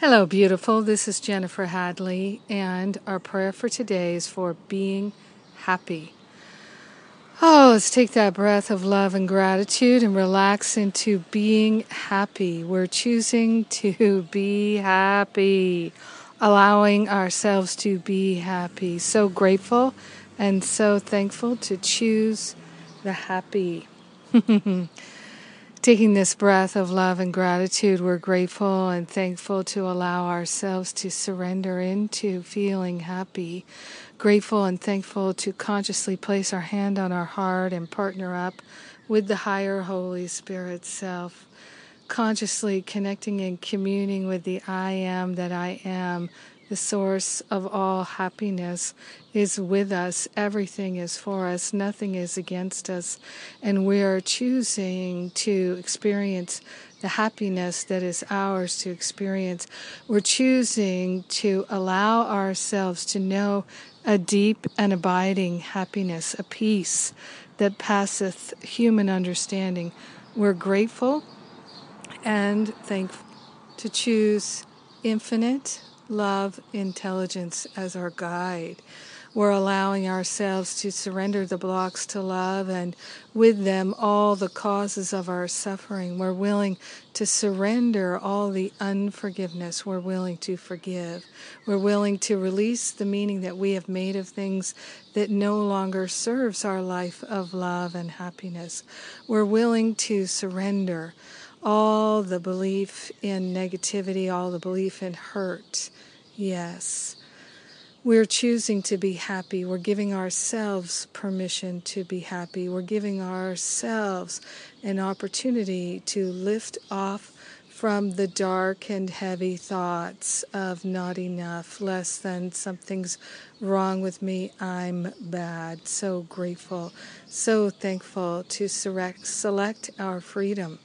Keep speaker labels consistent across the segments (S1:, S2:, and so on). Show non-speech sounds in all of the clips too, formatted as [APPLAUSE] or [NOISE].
S1: Hello, beautiful. This is Jennifer Hadley, and our prayer for today is for being happy. Oh, let's take that breath of love and gratitude and relax into being happy. We're choosing to [LAUGHS] be happy, allowing ourselves to be happy. So grateful and so thankful to choose the happy. [LAUGHS] Taking this breath of love and gratitude, we're grateful and thankful to allow ourselves to surrender into feeling happy. Grateful and thankful to consciously place our hand on our heart and partner up with the higher Holy Spirit self. Consciously connecting and communing with the I am that I am the source of all happiness, is with us. Everything is for us. Nothing is against us. And we are choosing to experience the happiness that is ours to experience. We're choosing to allow ourselves to know a deep and abiding happiness, a peace that passeth human understanding. We're grateful and thankful to choose infinite love, intelligence as our guide. We're allowing ourselves to surrender the blocks to love and with them all the causes of our suffering. We're willing to surrender all the unforgiveness. We're willing to forgive. We're willing to release the meaning that we have made of things that no longer serves our life of love and happiness. We're willing to surrender all the belief in negativity, all the belief in hurt. Yes. We're choosing to be happy. We're giving ourselves permission to be happy. We're giving ourselves an opportunity to lift off from the dark and heavy thoughts of not enough, less than, something's wrong with me, I'm bad. So grateful, so thankful to select, our freedom.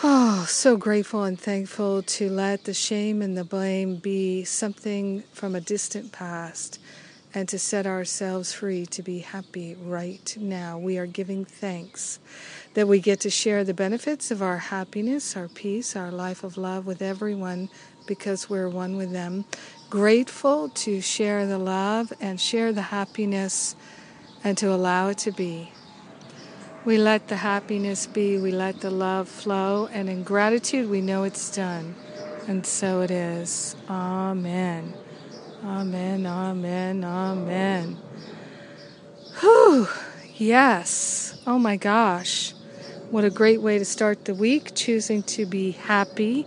S1: Oh, so grateful and thankful to let the shame and the blame be something from a distant past and to set ourselves free to be happy right now. We are giving thanks that we get to share the benefits of our happiness, our peace, our life of love with everyone because we're one with them. Grateful to share the love and share the happiness and to allow it to be. We let the happiness be, we let the love flow, and in gratitude we know it's done. And so it is. Amen. Amen, amen, amen. Whew, yes. Oh my gosh. What a great way to start the week, choosing to be happy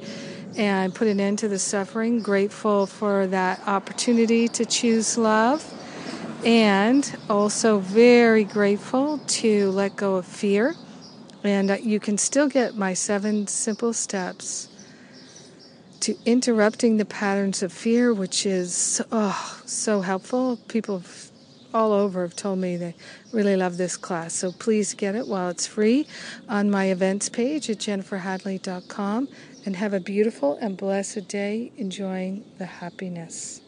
S1: and put an end to the suffering. Grateful for that opportunity to choose love and also very grateful to let go of fear. And uh, you can still get my seven simple steps to interrupting the patterns of fear, which is oh, so helpful. People all over have told me they really love this class. So please get it while it's free on my events page at jenniferhadley.com and have a beautiful and blessed day enjoying the happiness.